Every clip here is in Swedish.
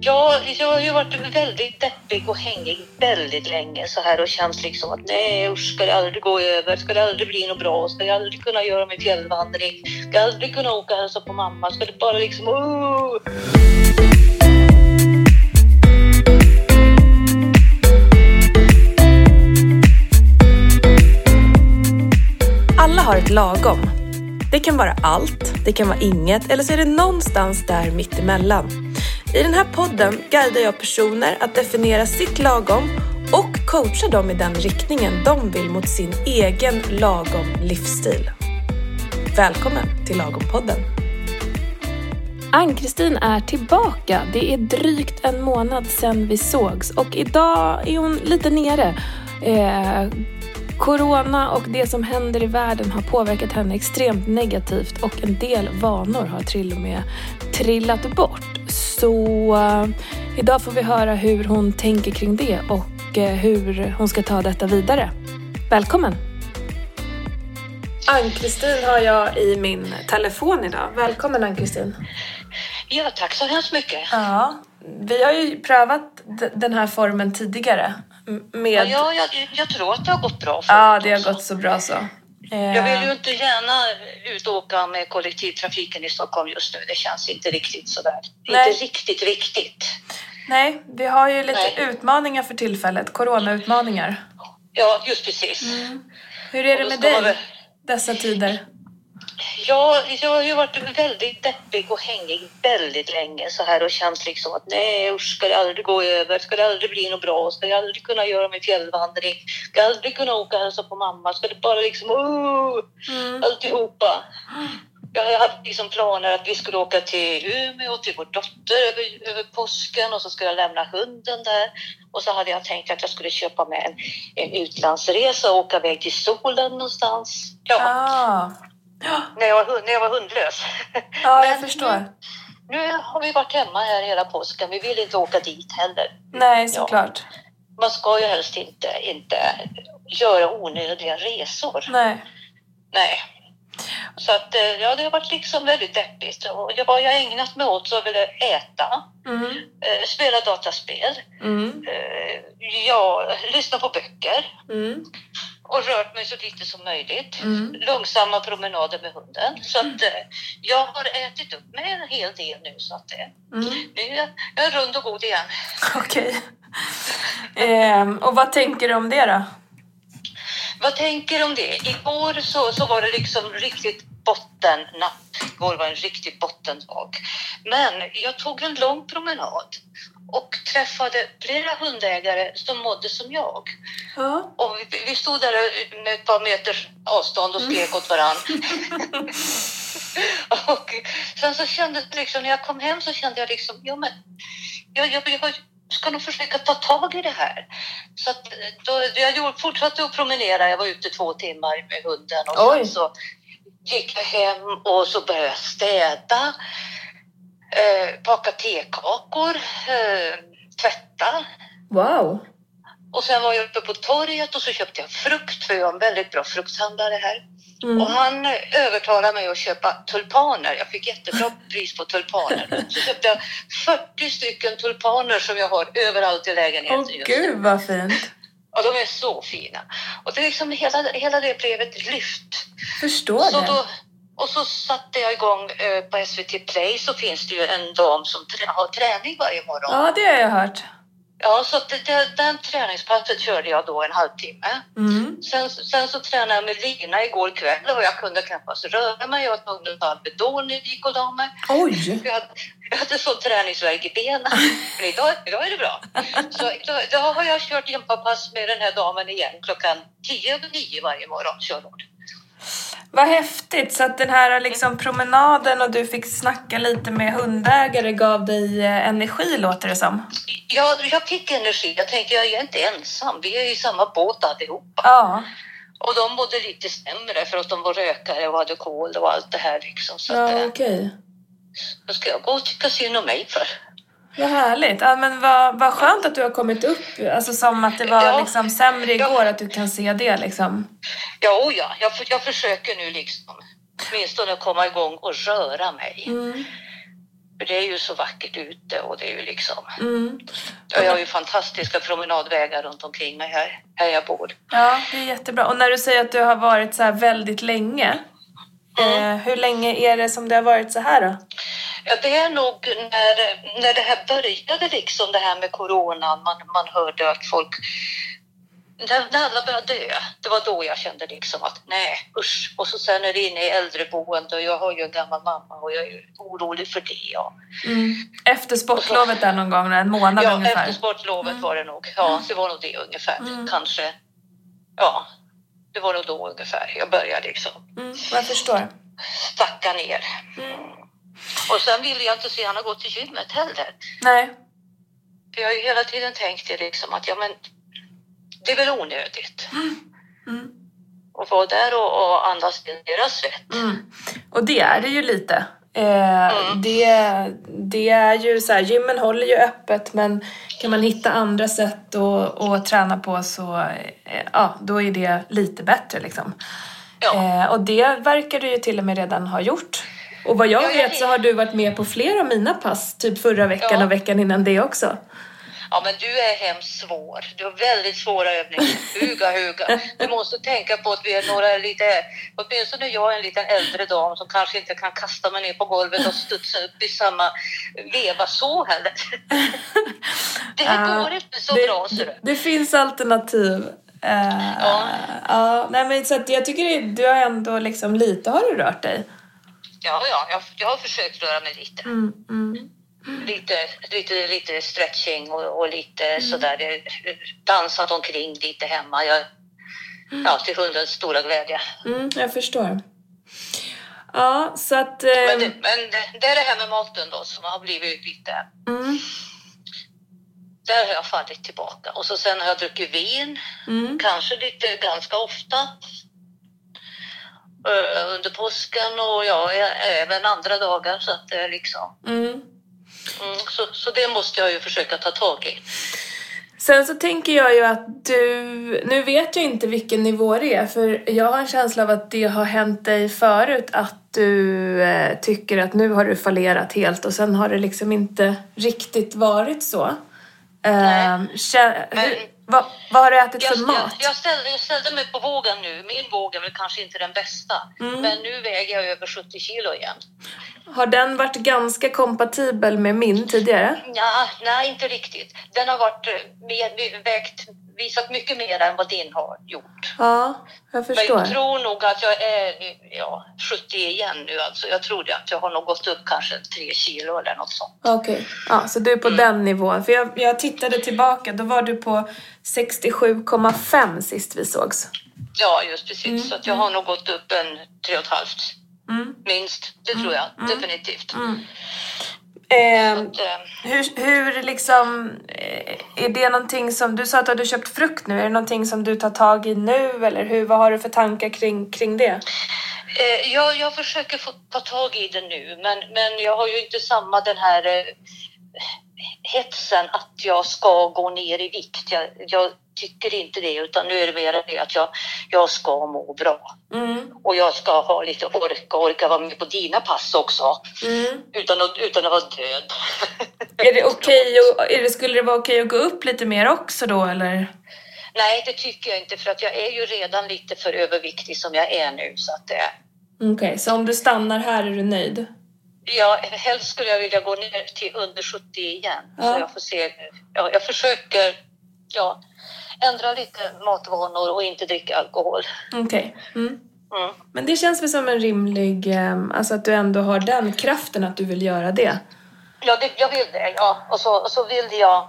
Ja, jag har ju varit väldigt deppig och hängig väldigt länge så här och känt liksom att nej usch, ska det aldrig gå över? Ska det aldrig bli något bra? Ska jag aldrig kunna göra min fjällvandring? Ska jag aldrig kunna åka och hälsa på mamma? Ska det bara liksom... Uh! Alla har ett lagom. Det kan vara allt, det kan vara inget eller så är det någonstans där mittemellan. I den här podden guidar jag personer att definiera sitt lagom och coachar dem i den riktningen de vill mot sin egen lagom livsstil. Välkommen till Lagom-podden! Ann-Kristin är tillbaka. Det är drygt en månad sedan vi sågs och idag är hon lite nere. Eh, Corona och det som händer i världen har påverkat henne extremt negativt och en del vanor har till och med trillat bort. Så uh, idag får vi höra hur hon tänker kring det och uh, hur hon ska ta detta vidare. Välkommen! Ann-Kristin har jag i min telefon idag. Välkommen Ann-Kristin! Ja, tack så hemskt mycket. Ja, vi har ju prövat den här formen tidigare. Med... Ja, jag, jag, jag tror att det har gått bra. Ja, det har gått så bra så. Jag vill ju inte gärna ut och åka med kollektivtrafiken i Stockholm just nu. Det känns inte riktigt sådär. Nej. Inte riktigt viktigt. Nej, vi har ju lite Nej. utmaningar för tillfället. Coronautmaningar. Ja, just precis. Mm. Hur är det med dig väl... dessa tider? Ja, jag har ju varit väldigt deppig och hängig väldigt länge så här och känt liksom att nej usch, ska det aldrig gå över? Ska det aldrig bli något bra? Ska jag aldrig kunna göra min fjällvandring? Ska jag aldrig kunna åka och hälsa på mamma? Ska det bara liksom, uh, mm. alltihopa. Jag har haft liksom planer att vi skulle åka till Umeå till vår dotter över, över påsken och så skulle jag lämna hunden där. Och så hade jag tänkt att jag skulle köpa med en, en utlandsresa och åka iväg till solen någonstans. Ja. Ah. När, jag var, när jag var hundlös. Ja, jag förstår. Nu, nu, har vi varit hemma här hela påsken. Vi vill inte åka dit heller. Nej, såklart. Ja. Man ska ju helst inte, inte göra onödiga resor. Nej. Nej. Så att, eh, ja, det har varit liksom väldigt deppigt. Och vad jag ägnat mig åt så har jag äta, mm. Eh, spela dataspel, mm. Eh, ja, lyssna på böcker. Mm och rört mig så lite som möjligt. Mm. Långsamma promenader med hunden. Så att eh, jag har ätit upp mig en hel del nu så att eh, mm. nu är jag, jag är rund och god igen. Okej. Okay. eh, och vad tänker du om det då? Vad tänker du om det? Igår så, så var det liksom riktigt bottennapp. Igår var en riktig bottendag. Men jag tog en lång promenad och träffade flera hundägare som mådde som jag. Ja. Och vi, vi stod där med ett par meters avstånd och skrek åt varandra. och sen så kände jag liksom, när jag kom hem så kände jag liksom, ja men jag, jag, jag ska nog försöka ta tag i det här. Så att då, jag fortsatte att promenera, jag var ute två timmar med hunden och Oj. sen så gick jag hem och så började jag städa eh, baka tekakor, eh, tvätta. Wow! Och sen var jag uppe på torget och så köpte jag frukt, för jag är en väldigt bra frukthandlare här. Mm. Och han övertalade mig att köpa tulpaner. Jag fick jättebra pris på tulpaner. Så köpte jag 40 stycken tulpaner som jag har överallt i lägenheten. Åh gud vad fint! Ja, de är så fina. Och det är liksom hela, hela det brevet lyft. Förstår så det. Då, och så satte jag igång eh, på SVT Play så finns det ju en dam som har träning varje morgon. Ja, det har jag hört. Ja, så det, den träningspasset körde jag då en halvtimme. Mm. Sen, sen så tränade jag med Lina igår kväll och jag kunde knappast röra mig. Jag var tvungen att ta Alvedon när jag gick och la mig. Oj! Jag hade, jag hade så träningsvärk i benen. Men idag, idag är det bra. Så idag, idag har jag kört gympapass med den här damen igen klockan tio över nio varje morgon. Kör hon. Vad häftigt! Så att den här liksom promenaden och du fick snacka lite med hundägare gav dig eh, energi låter det som. Ja, jag fick energi. Jag tänkte jag är inte ensam. Vi är i samma båt allihopa. Ja. Och de mådde lite sämre för att de var rökare och hade kol och allt det här. Liksom. Så ja, att, okej. Okay. Vad ska jag gå och tycka synd om mig för? Vad härligt. Ja, men vad, vad skönt att du har kommit upp. Alltså som att det var Ja. liksom sämre igår, Ja. att du kan se det liksom. Ja, oh ja. Jag, jag försöker nu liksom åtminstone komma igång och röra mig. Mm. För det är ju så vackert ute och det är ju liksom... Mm. Och jag har ju fantastiska promenadvägar runt omkring mig här, här jag bor. Ja, det är jättebra. Och när du säger att du har varit så här väldigt länge, Mm. eh, hur länge är det som det har varit så här då? Ja, det är nog när, när det här började, liksom det här med coronan, man, man hörde att folk... När, när alla började dö, det var då jag kände liksom att nej, usch. Och så sen är det inne i äldreboende och jag har ju en gammal mamma och jag är ju orolig för det. Ja, Mm. Efter sportlovet där någon gång, en månad ja ungefär. efter sportlovet var det nog. Ja, det var nog det ungefär. Mm. Kanske. Ja, det var nog då ungefär jag började liksom Mm, jag förstår. stacka ner. Mm. Och sen ville jag inte så gärna gå till gymmet heller. Nej. För jag har ju hela tiden tänkt det liksom att ja, men det är väl onödigt Mm. att vara där och, och andas in deras svett. Mm. Och det är det ju lite. Eh, Mm. det, det är ju så här, gymmen håller ju öppet men kan man hitta andra sätt att, att träna på så eh, ja, då är det lite bättre liksom. Ja. Eh, och det verkar du ju till och med redan ha gjort. Och vad jag Ja, vet så har du varit med på flera av mina pass, typ förra veckan Ja. och veckan innan det också. ja, men du är hemskt svår. Du har väldigt svåra övningar. Huga, huga. Du måste tänka på att vi är några lite, åtminstone jag är en liten äldre dam som kanske inte kan kasta mig ner på golvet och studsa upp i samma veva så heller. Det Ja, går inte så det, bra, ser du. det, finns alternativ. Eh, Ja. ja, nej, men så att jag tycker du har ändå liksom lite har du rört dig. Ja, ja, jag, jag har försökt röra mig lite. Mm, mm. Lite, lite, lite stretching och, och lite sådär. eh, Dansat omkring lite hemma. Jag, ja, till hundens stora glädje. Mm, jag förstår. Ja, så att... Eh, Men, det, men det, det är det här med maten då som har blivit lite... mm, Där har jag fallit tillbaka. Och så sen har jag druckit vin. mm, Kanske lite ganska ofta. Eh, Under påsken och ja, även andra dagar. Så att det är liksom... mm. Mm, så, så det måste jag ju försöka ta tag i. Sen så tänker jag ju att du... Nu vet jag inte vilken nivå det är, för jag har en känsla av att det har hänt dig förut att du eh, tycker att nu har du fallerat helt och sen har det liksom inte riktigt varit så. Eh, kä- Men- hur, vad, vad har du ätit Jag, för mat? jag, jag, ställde, jag ställde mig på vågen nu. Min våg är väl kanske inte den bästa. Mm. Men nu väger jag över 70 kilo igen. Har den varit ganska kompatibel med min tidigare? Ja, nej, inte riktigt. Den har varit eh, mer, vägt, visat mycket mer än vad din har gjort. Ja, jag Men förstår. jag tror nog att jag är ja, 70 igen nu. Alltså. Jag tror det att jag har nog gått upp kanske 3 kilo eller något sånt. Okej, ja, så du är på den nivån. För jag, jag tittade tillbaka, då var du på 67,5 sist vi sågs. Ja, just precis. Mm, Så att jag har nog gått upp en 3,5 Mm. minst. Det tror jag definitivt. Eh, Att, eh, hur, hur liksom, eh, är det någonting som, du sa att du hade köpt frukt nu, är det någonting som du tar tag i nu eller hur, vad har du för tankar kring, kring det? Eh, jag, jag försöker få ta tag i det nu, men, men jag har ju inte samma den här eh, hetsen att jag ska gå ner i vikt. Jag, jag tycker inte det, utan nu är det mer det att jag, jag ska må bra. Mm. Och jag ska ha lite orka, orka vara med på dina pass också, Mm. utan att, utan att vara död. Är det okej det, skulle det vara okej att gå upp lite mer också då eller? Nej, det tycker jag inte, för att jag är ju redan lite för överviktig som jag är nu. Så att, eh, Okej, så om du stannar här är du nöjd? Ja, helst skulle jag vilja gå ner till under 70 igen. Ja. Så jag får se. Ja, jag försöker ja, ändra lite matvanor och inte dricka alkohol. Okej. Mm. Mm. Men det känns väl som en rimlig, eh, alltså att du ändå har den kraften att du vill göra det. Ja, det, jag vill det. Ja. Och, så, och så vill jag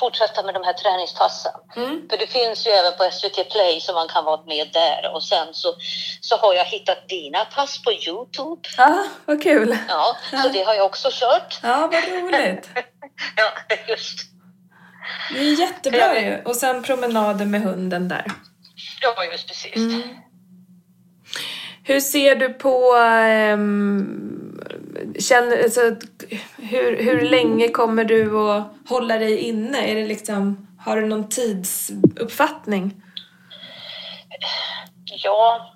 fortsätta med de här träningspassen. Mm. För det finns ju även på SVT Play så man kan vara med där. Och sen så, så har jag hittat dina pass på Youtube. Ja, vad kul. Ja, så det har jag också kört. Ja, vad roligt. Ja, just. Det är jättebra ju. Och sen promenader med hunden där. Ja, just precis. Mm. Hur ser du på... Um, känner, alltså, hur, hur länge kommer du att hålla dig inne? Är det liksom, har du någon tidsuppfattning? Ja,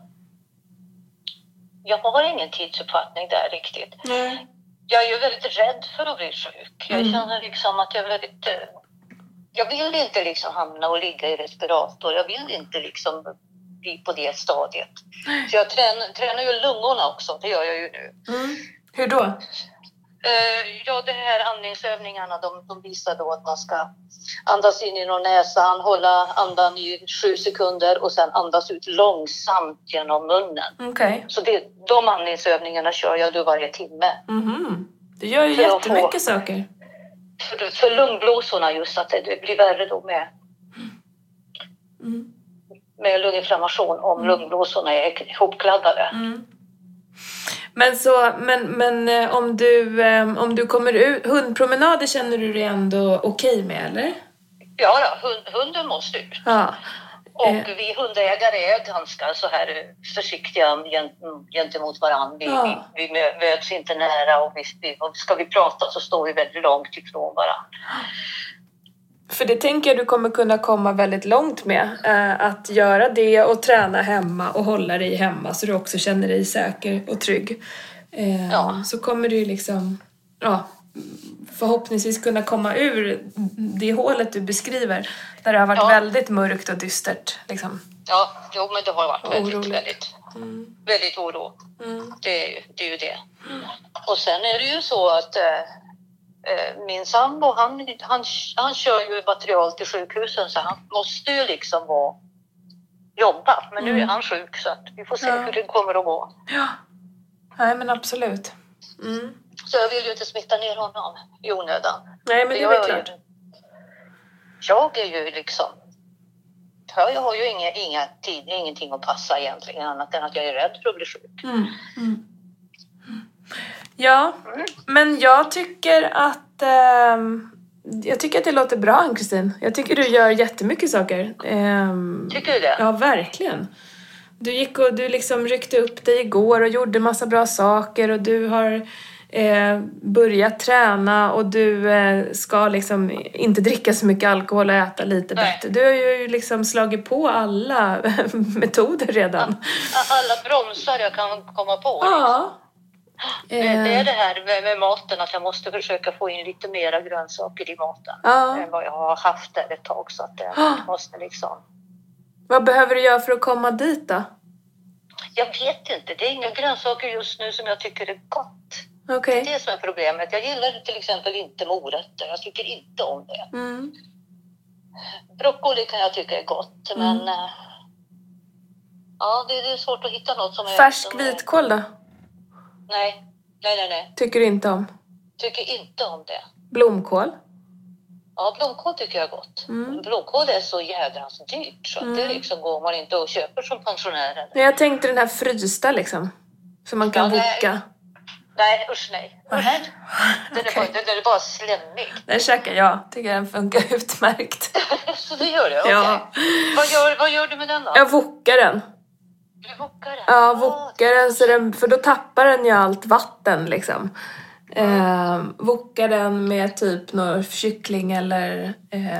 jag har ingen tidsuppfattning där riktigt. Nej. jag är ju väldigt rädd för att bli sjuk. Jag Mm. känner liksom att jag är väldigt... Jag vill inte liksom hamna och ligga i respirator. Jag vill inte liksom bli på det stadiet. Så jag tränar, tränar ju lungorna också, det gör jag ju nu. Mm. Hur då? Eh, ja, de här andningsövningarna, de, de visar då att man ska andas in genom näsan, hålla andan i sju sekunder och sen andas ut långsamt genom munnen. Okej. Så det, de andningsövningarna kör jag då varje timme. Mhm. Du gör ju jättemycket saker. För, för lungblåsorna just, att det, blir värre då med, Mm. med lunginflammation om lungblåsorna är ihopkladdade. Mm. Men, så, men, men eh, om, du, eh, om du kommer ut, hundpromenader känner du dig ändå okej med eller? Ja, då, hund, hunden måste ut. Ja. Och Eh. vi hundägare är ganska så här försiktiga gent- gentemot varandra. Vi, Ja. vi, vi mö- möts inte nära och, vi, och ska vi prata så står vi väldigt långt ifrån varandra. För det tänker jag du kommer kunna komma väldigt långt med. Eh, att göra det och träna hemma och hålla dig hemma så du också känner dig säker och trygg. Eh, Ja. Så kommer du liksom, ja, förhoppningsvis kunna komma ur det hålet du beskriver. Där det har varit Ja. väldigt mörkt och dystert. Liksom. Ja, jo, men det har varit väldigt, oroligt. väldigt, Mm. väldigt oro. Mm. Det är, ju, det är ju det. Och sen är det ju så att eh, min sambo, han, han, han kör ju material till sjukhusen så han måste ju liksom vara jobba. Men nu är Mm. han sjuk så att vi får se Ja. hur det kommer att gå. Ja. Nej men absolut. Mm. Så jag vill ju inte smitta ner honom i onödan. Nej men det är klart. jag är ju liksom... Jag har ju inga, inga tid, ingenting att passa egentligen annat än att jag är rädd för att bli sjuk. Mm. Mm. Ja, men jag tycker att ehm, jag tycker att det låter bra Ann-Kristin. Jag tycker du gör jättemycket saker. Ehm, Tycker du det? ja, verkligen. Du gick och du liksom ryckte upp dig igår och gjorde massa bra saker och du har eh, börjat träna och du eh, ska liksom inte dricka så mycket alkohol och äta lite Nej. bättre. Du har ju liksom slagit på alla metoder redan. Alla bromsar jag kan komma på. liksom. Ja. Det, det är Eh, det här med, med maten, att jag måste försöka få in lite mera grönsaker i maten. Ja. Än vad jag har haft där ett tag. Så att Ah. jag måste liksom... Vad behöver du göra för att komma dit då? Jag vet inte, det är inga grönsaker just nu som jag tycker är gott. Okej. Det är det som är problemet. Jag gillar till exempel inte morötter. Jag tycker inte om det. Mm. Broccoli kan jag tycka är gott, Mm. men... eh, Ja, det, det är svårt att hitta något som är... Färsk vitkål då? Nej, nej, nej, nej. Tycker du inte om? Tycker inte om det. Blomkål? Ja, blomkål tycker jag är gott. Mm. Blomkål är så jädrans dyrt så att det Mm. liksom går man inte och köper som pensionär. eller? Jag tänkte den här frysta liksom. Som man kan Ja, nej. woka. Nej, usch. Nähä. Den är, bara, den är bara slemmig. Den käkar jag. Tycker den funkar utmärkt. så det gör det? Okej. Ja. Vad, gör, vad gör du med den då? Jag wokar den. Du wokar den? Ja, wokar den, så den för då tappar den ju allt vatten liksom. Eh, wokar den med typ någon kyckling eller... Eh,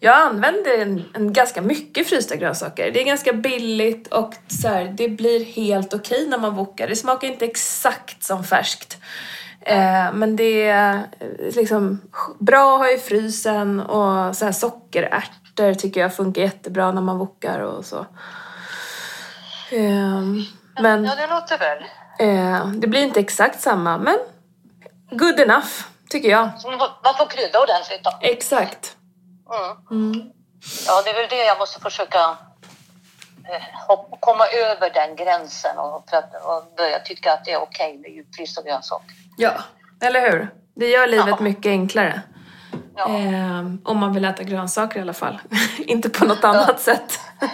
jag använder en, en ganska mycket frysta grönsaker. Det är ganska billigt och så här, det blir helt okej när man wokar. Det smakar inte exakt som färskt. Eh, men det är eh, liksom bra att ha i frysen och så här sockerärtor tycker jag funkar jättebra när man wokar och så. Ehm, men Ja, det låter väl. eh, det blir inte exakt samma, men good enough tycker jag. Så Man får, man får krydda ordentligt då. Exakt. Mm. Mm. Ja, det är väl det jag måste försöka eh, komma över den gränsen och, för att, och börja tycka att det är okej med djupfrysta grönsaker. Ja, eller hur? Det gör livet Ja. mycket enklare. Ja. Ehm, om man vill äta grönsaker i alla fall. inte på något annat sätt.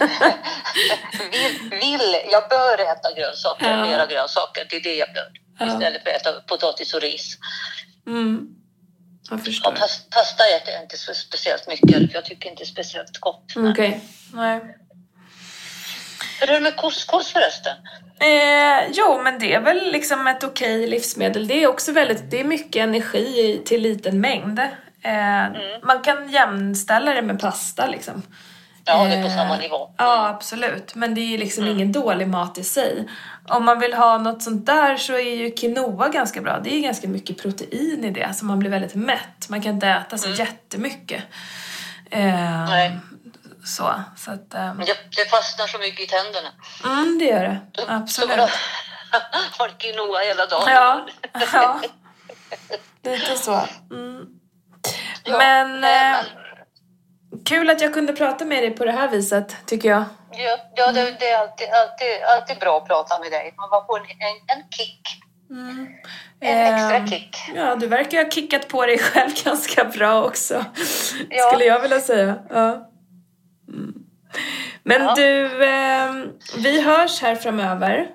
vill, vill, jag bör äta grönsaker, Ja. mera grönsaker. Det är det jag bör. Ja. Istället för att äta potatis och ris. Mm. Jag förstår. Och pas, pasta äter jag inte så speciellt mycket, för jag tycker inte det är speciellt gott. Mm, Okej. Nej. Hur är det med couscous förresten? Eh, jo, men det är väl liksom ett okej livsmedel. Det är också väldigt, det är mycket energi i- till liten mängd. Eh, Man kan jämställa det med pasta liksom. Ja, det är på samma nivå. Ja, absolut. Men det är liksom ingen dålig mat i sig. Om man vill ha något sånt där så är ju quinoa ganska bra. Det är ganska mycket protein i det, så man blir väldigt mätt. Man kan inte äta så jättemycket. Eh, Nej. Så, så att... Eh, Det, det fastnar så mycket i tänderna. mm, det gör det. Absolut. har quinoa hela dagen. Ja, ja. Lite så. Mm. Ja, Men eh, kul att jag kunde prata med dig på det här viset, tycker jag. Ja, ja det, det är alltid, alltid, alltid bra att prata med dig. Man får en, en, en kick. En extra Eh, kick. Ja, du verkar ha kickat på dig själv ganska bra också. Ja. Skulle jag vilja säga. Ja. Mm. Men Ja. du, eh, vi hörs här framöver.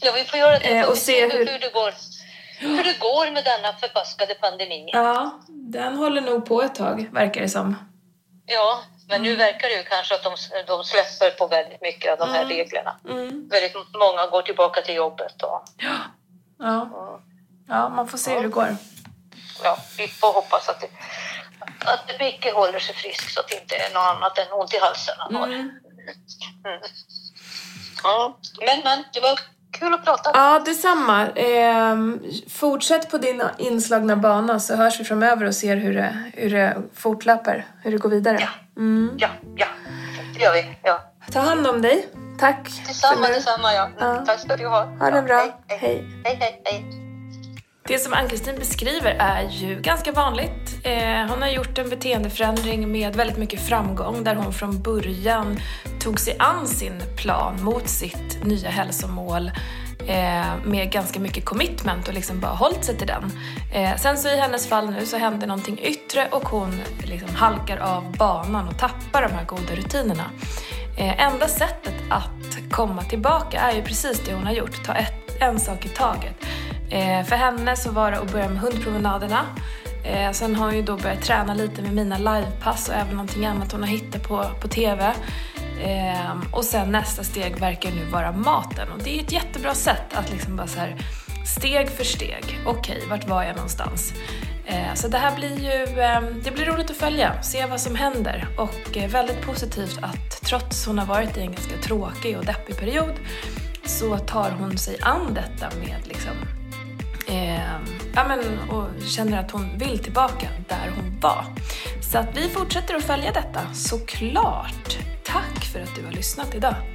Ja, vi får göra det. Eh, och se hur- hur, det går. Hur det går med denna förbaskade pandemi. Ja, den håller nog på ett tag, verkar det som. Ja, men nu verkar det ju kanske att de, de släpper på väldigt mycket av de här reglerna. Mm. Väldigt många går tillbaka till jobbet. Och, Ja. ja, man får se hur det går. ja, vi får hoppas att, det, att Micke håller sig frisk så att det inte är något annat än ont i halsen han har. Mm. Ja, men, men det var kul att prata. Ja, detsamma. Eh, fortsätt på din inslagna bana så hörs vi framöver och ser hur det, hur det fortlöper, hur det går vidare. Ja. Mm. Ja, ja, det gör vi. Ja. Ta hand om dig. Tack. Detsamma, för detsamma. Ja. Ja. Tack ska du ha. Ha det Ja, bra. Hej, hej. Hej. hej, hej, hej. Det som Ann-Kristin beskriver är ju ganska vanligt. Eh, hon har gjort en beteendeförändring med väldigt mycket framgång där hon från början tog sig an sin plan mot sitt nya hälsomål eh, med ganska mycket commitment och liksom bara hållit sig till den. Eh, sen så i hennes fall nu så händer någonting yttre och hon liksom halkar av banan och tappar de här goda rutinerna. Eh, enda sättet att komma tillbaka är ju precis det hon har gjort, ta ett, en sak i taget. Eh, för henne så var det att börja med hundpromenaderna. Eh, sen har hon ju då börjat träna lite med mina livepass och även någonting annat hon har hittat på, på TV. Ehm, och sen nästa steg verkar nu vara maten och det är ett jättebra sätt att liksom bara så här steg för steg. Okej, vart var jag någonstans? Ehm, så det här blir ju ehm, det blir roligt att följa, se vad som händer och eh, väldigt positivt att trots hon har varit i en ganska tråkig och deppig period så tar hon sig an detta med liksom eh, ja, men, och känner att hon vill tillbaka där hon var. Så att vi fortsätter att följa detta, såklart. För att du har lyssnat idag.